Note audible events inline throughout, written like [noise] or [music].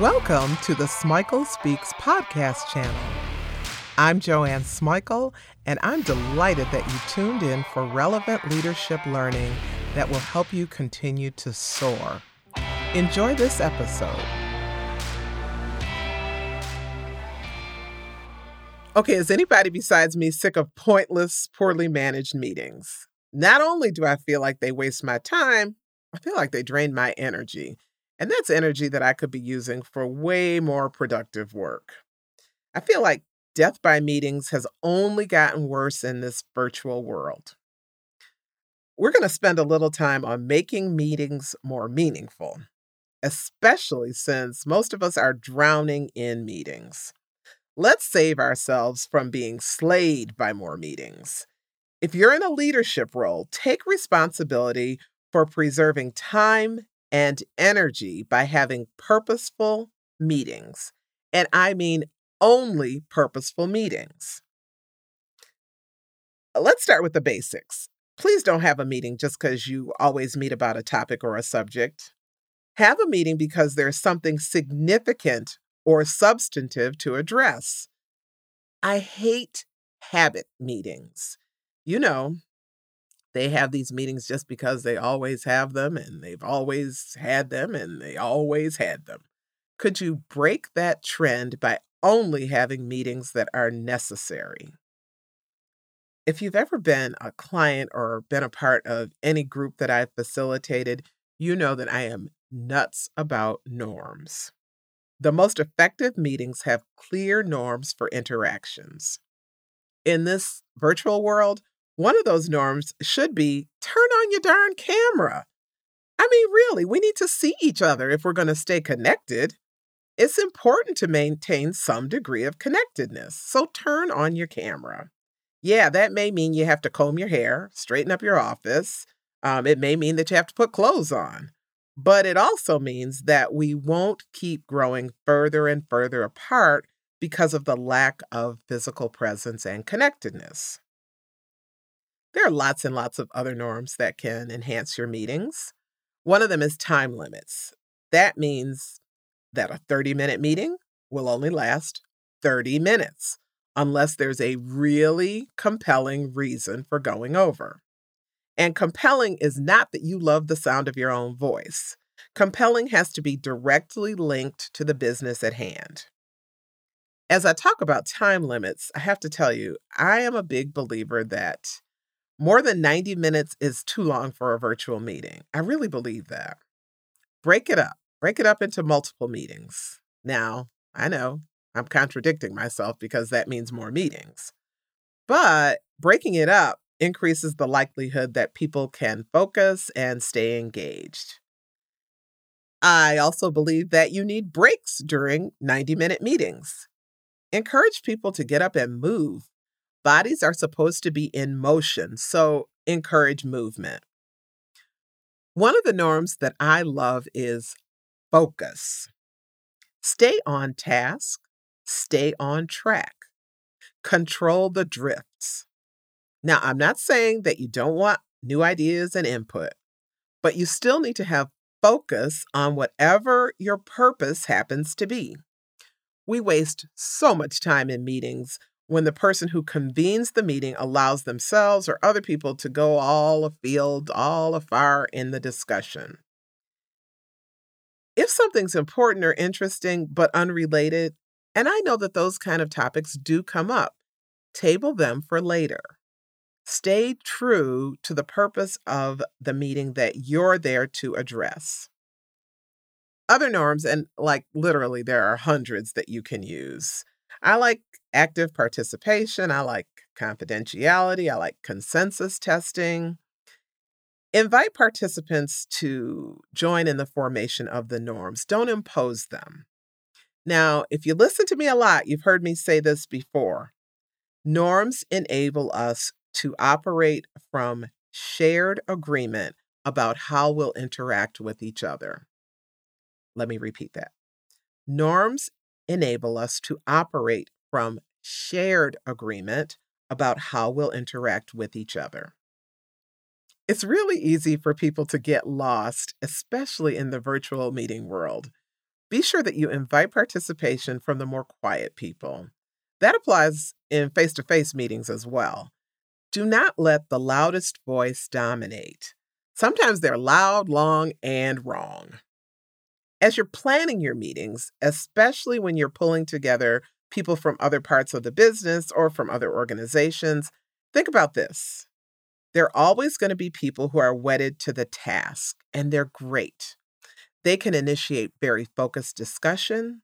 Welcome to the Smikle Speaks podcast channel. I'm Joanne Smikle, and I'm delighted that you tuned in for relevant leadership learning that will help you continue to soar. Enjoy this episode. Okay, is anybody besides me sick of pointless, poorly managed meetings? Not only do I feel like they waste my time, I feel like they drain my energy. And that's energy that I could be using for way more productive work. I feel like death by meetings has only gotten worse in this virtual world. We're going to spend a little time on making meetings more meaningful, especially since most of us are drowning in meetings. Let's save ourselves from being slayed by more meetings. If you're in a leadership role, take responsibility for preserving time and energy by having purposeful meetings. And I mean only purposeful meetings. Uh, let's start with the basics. Please don't have a meeting just because you always meet about a topic or a subject. Have a meeting because there's something significant or substantive to address. I hate habit meetings. You know, they have these meetings just because they always have them and they've always had them and they always had them. Could you break that trend by only having meetings that are necessary? If you've ever been a client or been a part of any group that I've facilitated, you know that I am nuts about norms. The most effective meetings have clear norms for interactions. In this virtual world, one of those norms should be turn on your darn camera. I mean, really, we need to see each other if we're going to stay connected. It's important to maintain some degree of connectedness, so turn on your camera. Yeah, that may mean you have to comb your hair, straighten up your office. Um, it may mean that you have to put clothes on. But it also means that we won't keep growing further and further apart because of the lack of physical presence and connectedness. There are lots and lots of other norms that can enhance your meetings. One of them is time limits. That means that a 30 minute meeting will only last 30 minutes unless there's a really compelling reason for going over. And compelling is not that you love the sound of your own voice. Compelling has to be directly linked to the business at hand. As I talk about time limits, I have to tell you, I am a big believer that more than 90 minutes is too long for a virtual meeting. I really believe that. Break it up, break it up into multiple meetings. Now, I know I'm contradicting myself because that means more meetings, but breaking it up increases the likelihood that people can focus and stay engaged. I also believe that you need breaks during 90 minute meetings. Encourage people to get up and move Bodies are supposed to be in motion, so encourage movement. One of the norms that I love is focus. Stay on task, stay on track, control the drifts. Now, I'm not saying that you don't want new ideas and input, but you still need to have focus on whatever your purpose happens to be. We waste so much time in meetings when the person who convenes the meeting allows themselves or other people to go all afield, all afar in the discussion. If something's important or interesting but unrelated, and I know that those kind of topics do come up, table them for later. Stay true to the purpose of the meeting that you're there to address. Other norms, and like literally, there are hundreds that you can use. I like active participation. I like confidentiality. I like consensus testing. Invite participants to join in the formation of the norms. Don't impose them. Now, if you listen to me a lot, you've heard me say this before. Norms enable us to operate from shared agreement about how we'll interact with each other. Let me repeat that. Norms enable us to operate from shared agreement about how we'll interact with each other. It's really easy for people to get lost, especially in the virtual meeting world. Be sure that you invite participation from the more quiet people. That applies in face to face meetings as well. Do not let the loudest voice dominate. Sometimes they're loud, long, and wrong. As you're planning your meetings, especially when you're pulling together people from other parts of the business or from other organizations, think about this. There are always going to be people who are wedded to the task, and they're great. They can initiate very focused discussion.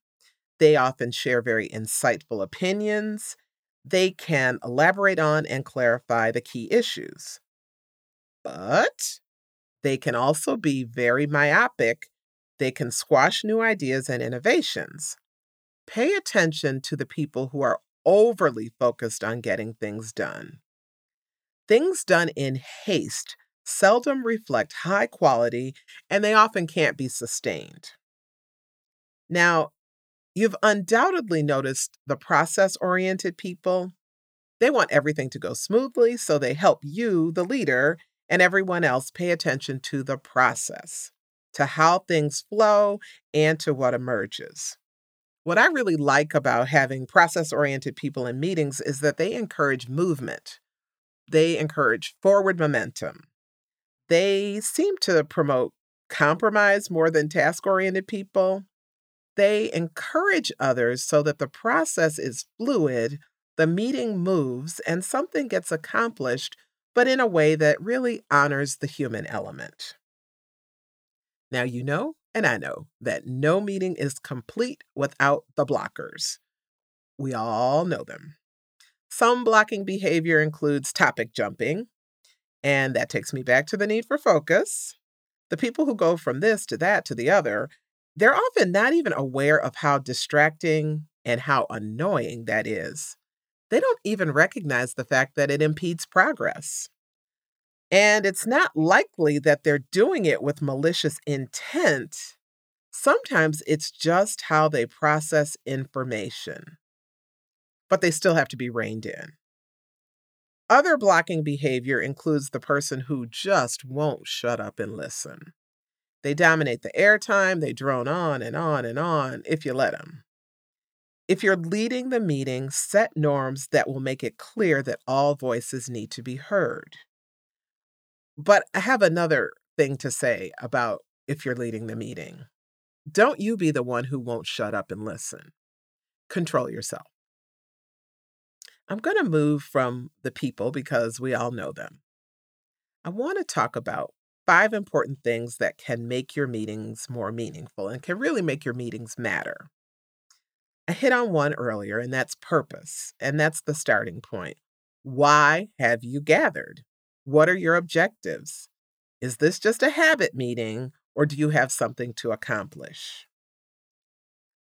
They often share very insightful opinions. They can elaborate on and clarify the key issues. But they can also be very myopic. They can squash new ideas and innovations. Pay attention to the people who are overly focused on getting things done. Things done in haste seldom reflect high quality and they often can't be sustained. Now, you've undoubtedly noticed the process oriented people. They want everything to go smoothly, so they help you, the leader, and everyone else pay attention to the process, to how things flow, and to what emerges. What I really like about having process oriented people in meetings is that they encourage movement, they encourage forward momentum. They seem to promote compromise more than task oriented people. They encourage others so that the process is fluid, the meeting moves, and something gets accomplished, but in a way that really honors the human element. Now, you know, and I know, that no meeting is complete without the blockers. We all know them. Some blocking behavior includes topic jumping, and that takes me back to the need for focus. The people who go from this to that to the other, they're often not even aware of how distracting and how annoying that is. They don't even recognize the fact that it impedes progress. And it's not likely that they're doing it with malicious intent. Sometimes it's just how they process information, but they still have to be reined in. Other blocking behavior includes the person who just won't shut up and listen. They dominate the airtime, they drone on and on and on if you let them. If you're leading the meeting, set norms that will make it clear that all voices need to be heard. But I have another thing to say about if you're leading the meeting. Don't you be the one who won't shut up and listen. Control yourself. I'm going to move from the people because we all know them. I want to talk about five important things that can make your meetings more meaningful and can really make your meetings matter. I hit on one earlier, and that's purpose, and that's the starting point. Why have you gathered? What are your objectives? Is this just a habit meeting, or do you have something to accomplish?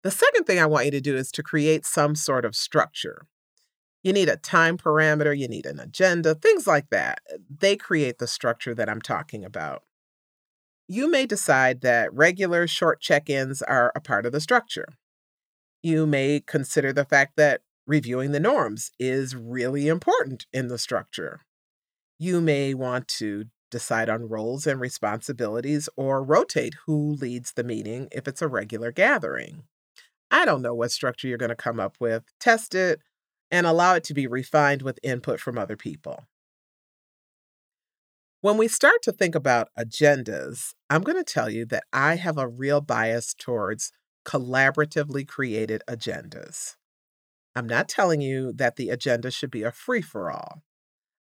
The second thing I want you to do is to create some sort of structure. You need a time parameter, you need an agenda, things like that. They create the structure that I'm talking about. You may decide that regular short check ins are a part of the structure. You may consider the fact that reviewing the norms is really important in the structure. You may want to decide on roles and responsibilities or rotate who leads the meeting if it's a regular gathering. I don't know what structure you're going to come up with. Test it, and allow it to be refined with input from other people. When we start to think about agendas, I'm going to tell you that I have a real bias towards collaboratively created agendas. I'm not telling you that the agenda should be a free for all.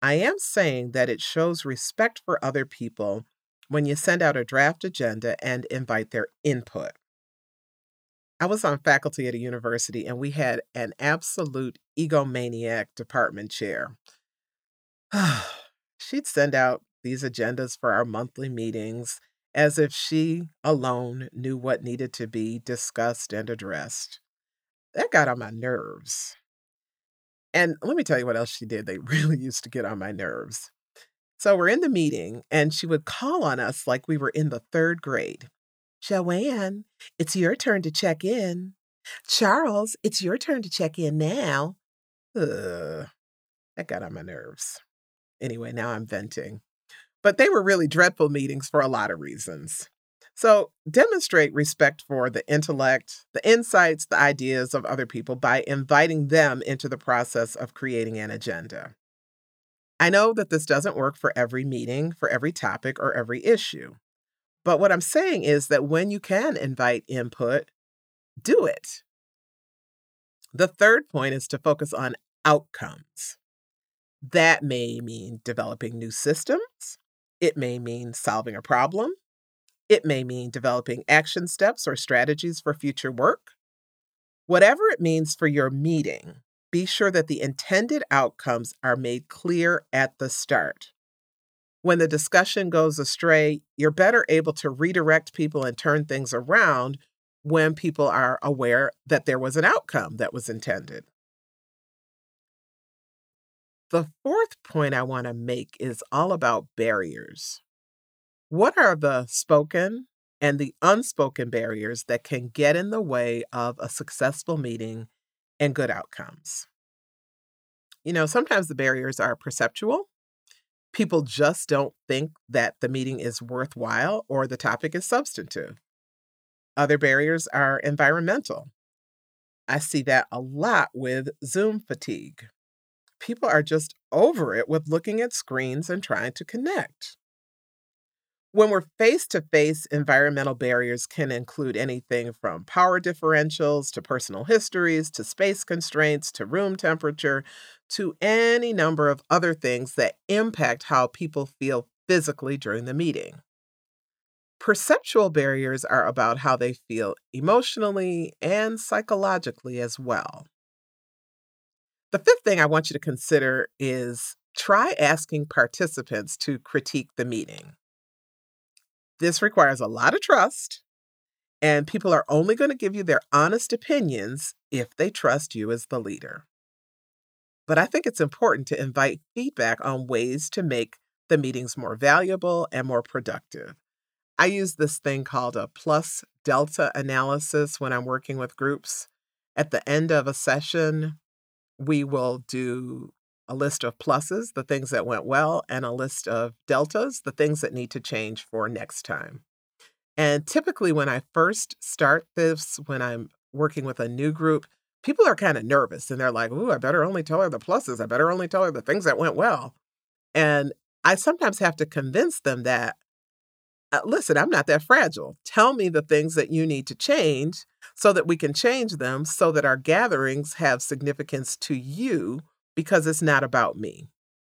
I am saying that it shows respect for other people when you send out a draft agenda and invite their input. I was on faculty at a university and we had an absolute egomaniac department chair. [sighs] She'd send out these agendas for our monthly meetings as if she alone knew what needed to be discussed and addressed. That got on my nerves. And let me tell you what else she did. They [laughs] really used to get on my nerves. So we're in the meeting, and she would call on us like we were in the third grade. Joanne, it's your turn to check in. Charles, it's your turn to check in now. Ugh, that got on my nerves. Anyway, now I'm venting. But they were really dreadful meetings for a lot of reasons. So, demonstrate respect for the intellect, the insights, the ideas of other people by inviting them into the process of creating an agenda. I know that this doesn't work for every meeting, for every topic, or every issue. But what I'm saying is that when you can invite input, do it. The third point is to focus on outcomes. That may mean developing new systems. It may mean solving a problem. It may mean developing action steps or strategies for future work. Whatever it means for your meeting, be sure that the intended outcomes are made clear at the start. When the discussion goes astray, you're better able to redirect people and turn things around when people are aware that there was an outcome that was intended. The fourth point I want to make is all about barriers. What are the spoken and the unspoken barriers that can get in the way of a successful meeting and good outcomes? You know, sometimes the barriers are perceptual. People just don't think that the meeting is worthwhile or the topic is substantive. Other barriers are environmental. I see that a lot with Zoom fatigue. People are just over it with looking at screens and trying to connect. When we're face to face, environmental barriers can include anything from power differentials to personal histories to space constraints to room temperature to any number of other things that impact how people feel physically during the meeting. Perceptual barriers are about how they feel emotionally and psychologically as well. The fifth thing I want you to consider is try asking participants to critique the meeting. This requires a lot of trust, and people are only going to give you their honest opinions if they trust you as the leader. But I think it's important to invite feedback on ways to make the meetings more valuable and more productive. I use this thing called a plus delta analysis when I'm working with groups. At the end of a session, we will do a list of pluses, the things that went well, and a list of deltas, the things that need to change for next time. And typically, when I first start this, when I'm working with a new group, people are kind of nervous and they're like, Ooh, I better only tell her the pluses. I better only tell her the things that went well. And I sometimes have to convince them that, uh, listen, I'm not that fragile. Tell me the things that you need to change so that we can change them so that our gatherings have significance to you because it's not about me.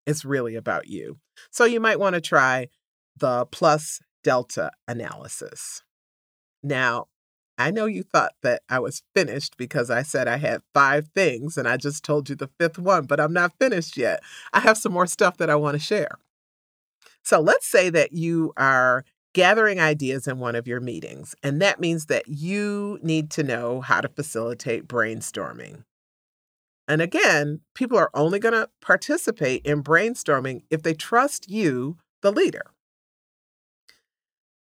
It's really about you. So you might want to try the plus delta analysis. Now, I know you thought that I was finished because I said I had five things and I just told you the fifth one, but I'm not finished yet. I have some more stuff that I want to share. So let's say that you are gathering ideas in one of your meetings, and that means that you need to know how to facilitate brainstorming. And again, people are only going to participate in brainstorming if they trust you, the leader.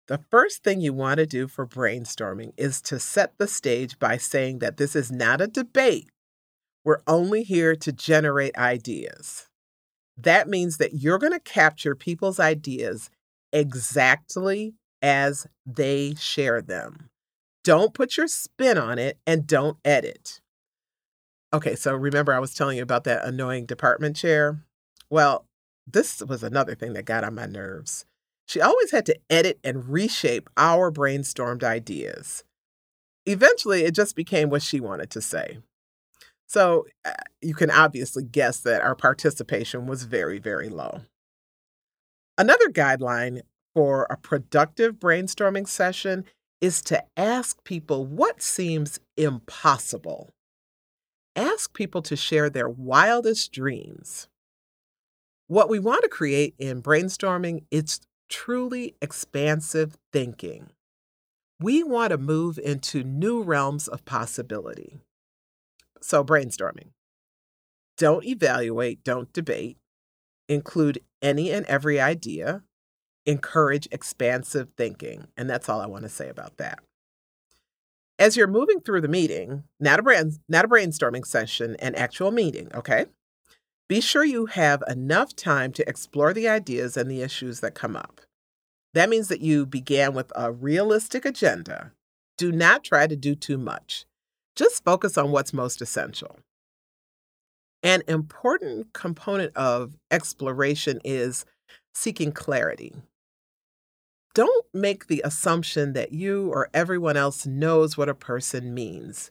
The first thing you want to do for brainstorming is to set the stage by saying that this is not a debate. We're only here to generate ideas. That means that you're going to capture people's ideas exactly as they share them. Don't put your spin on it and don't edit. Okay, so remember I was telling you about that annoying department chair? Well, this was another thing that got on my nerves. She always had to edit and reshape our brainstormed ideas. Eventually, it just became what she wanted to say. So uh, you can obviously guess that our participation was very, very low. Another guideline for a productive brainstorming session is to ask people what seems impossible ask people to share their wildest dreams. What we want to create in brainstorming is truly expansive thinking. We want to move into new realms of possibility. So, brainstorming. Don't evaluate, don't debate. Include any and every idea. Encourage expansive thinking. And that's all I want to say about that. As you're moving through the meeting, not a, brain, not a brainstorming session, an actual meeting, okay? Be sure you have enough time to explore the ideas and the issues that come up. That means that you began with a realistic agenda. Do not try to do too much. Just focus on what's most essential. An important component of exploration is seeking clarity. Don't make the assumption that you or everyone else knows what a person means.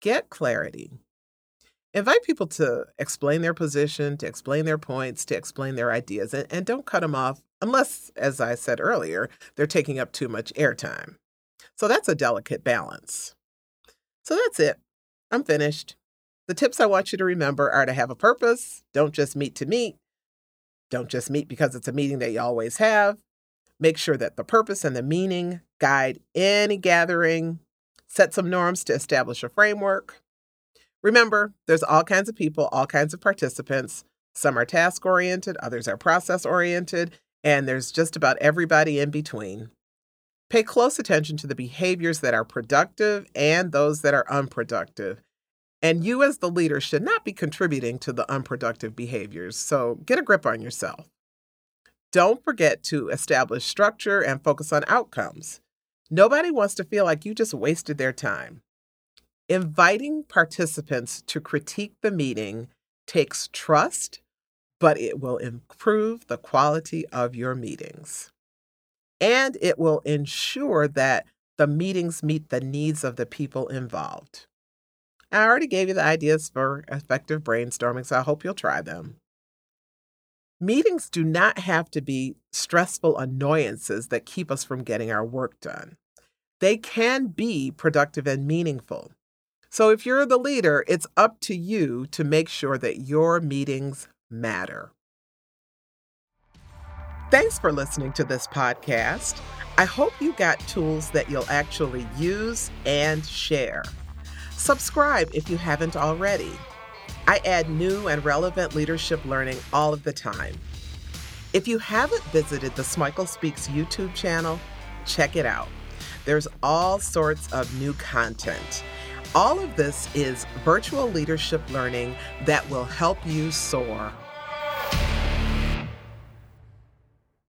Get clarity. Invite people to explain their position, to explain their points, to explain their ideas, and, and don't cut them off unless, as I said earlier, they're taking up too much airtime. So that's a delicate balance. So that's it. I'm finished. The tips I want you to remember are to have a purpose, don't just meet to meet, don't just meet because it's a meeting that you always have, Make sure that the purpose and the meaning guide any gathering. Set some norms to establish a framework. Remember, there's all kinds of people, all kinds of participants. Some are task oriented, others are process oriented, and there's just about everybody in between. Pay close attention to the behaviors that are productive and those that are unproductive. And you, as the leader, should not be contributing to the unproductive behaviors. So get a grip on yourself. Don't forget to establish structure and focus on outcomes. Nobody wants to feel like you just wasted their time. Inviting participants to critique the meeting takes trust, but it will improve the quality of your meetings. And it will ensure that the meetings meet the needs of the people involved. I already gave you the ideas for effective brainstorming, so I hope you'll try them. Meetings do not have to be stressful annoyances that keep us from getting our work done. They can be productive and meaningful. So, if you're the leader, it's up to you to make sure that your meetings matter. Thanks for listening to this podcast. I hope you got tools that you'll actually use and share. Subscribe if you haven't already. I add new and relevant leadership learning all of the time. If you haven't visited the Smikle Speaks YouTube channel, check it out. There's all sorts of new content. All of this is virtual leadership learning that will help you soar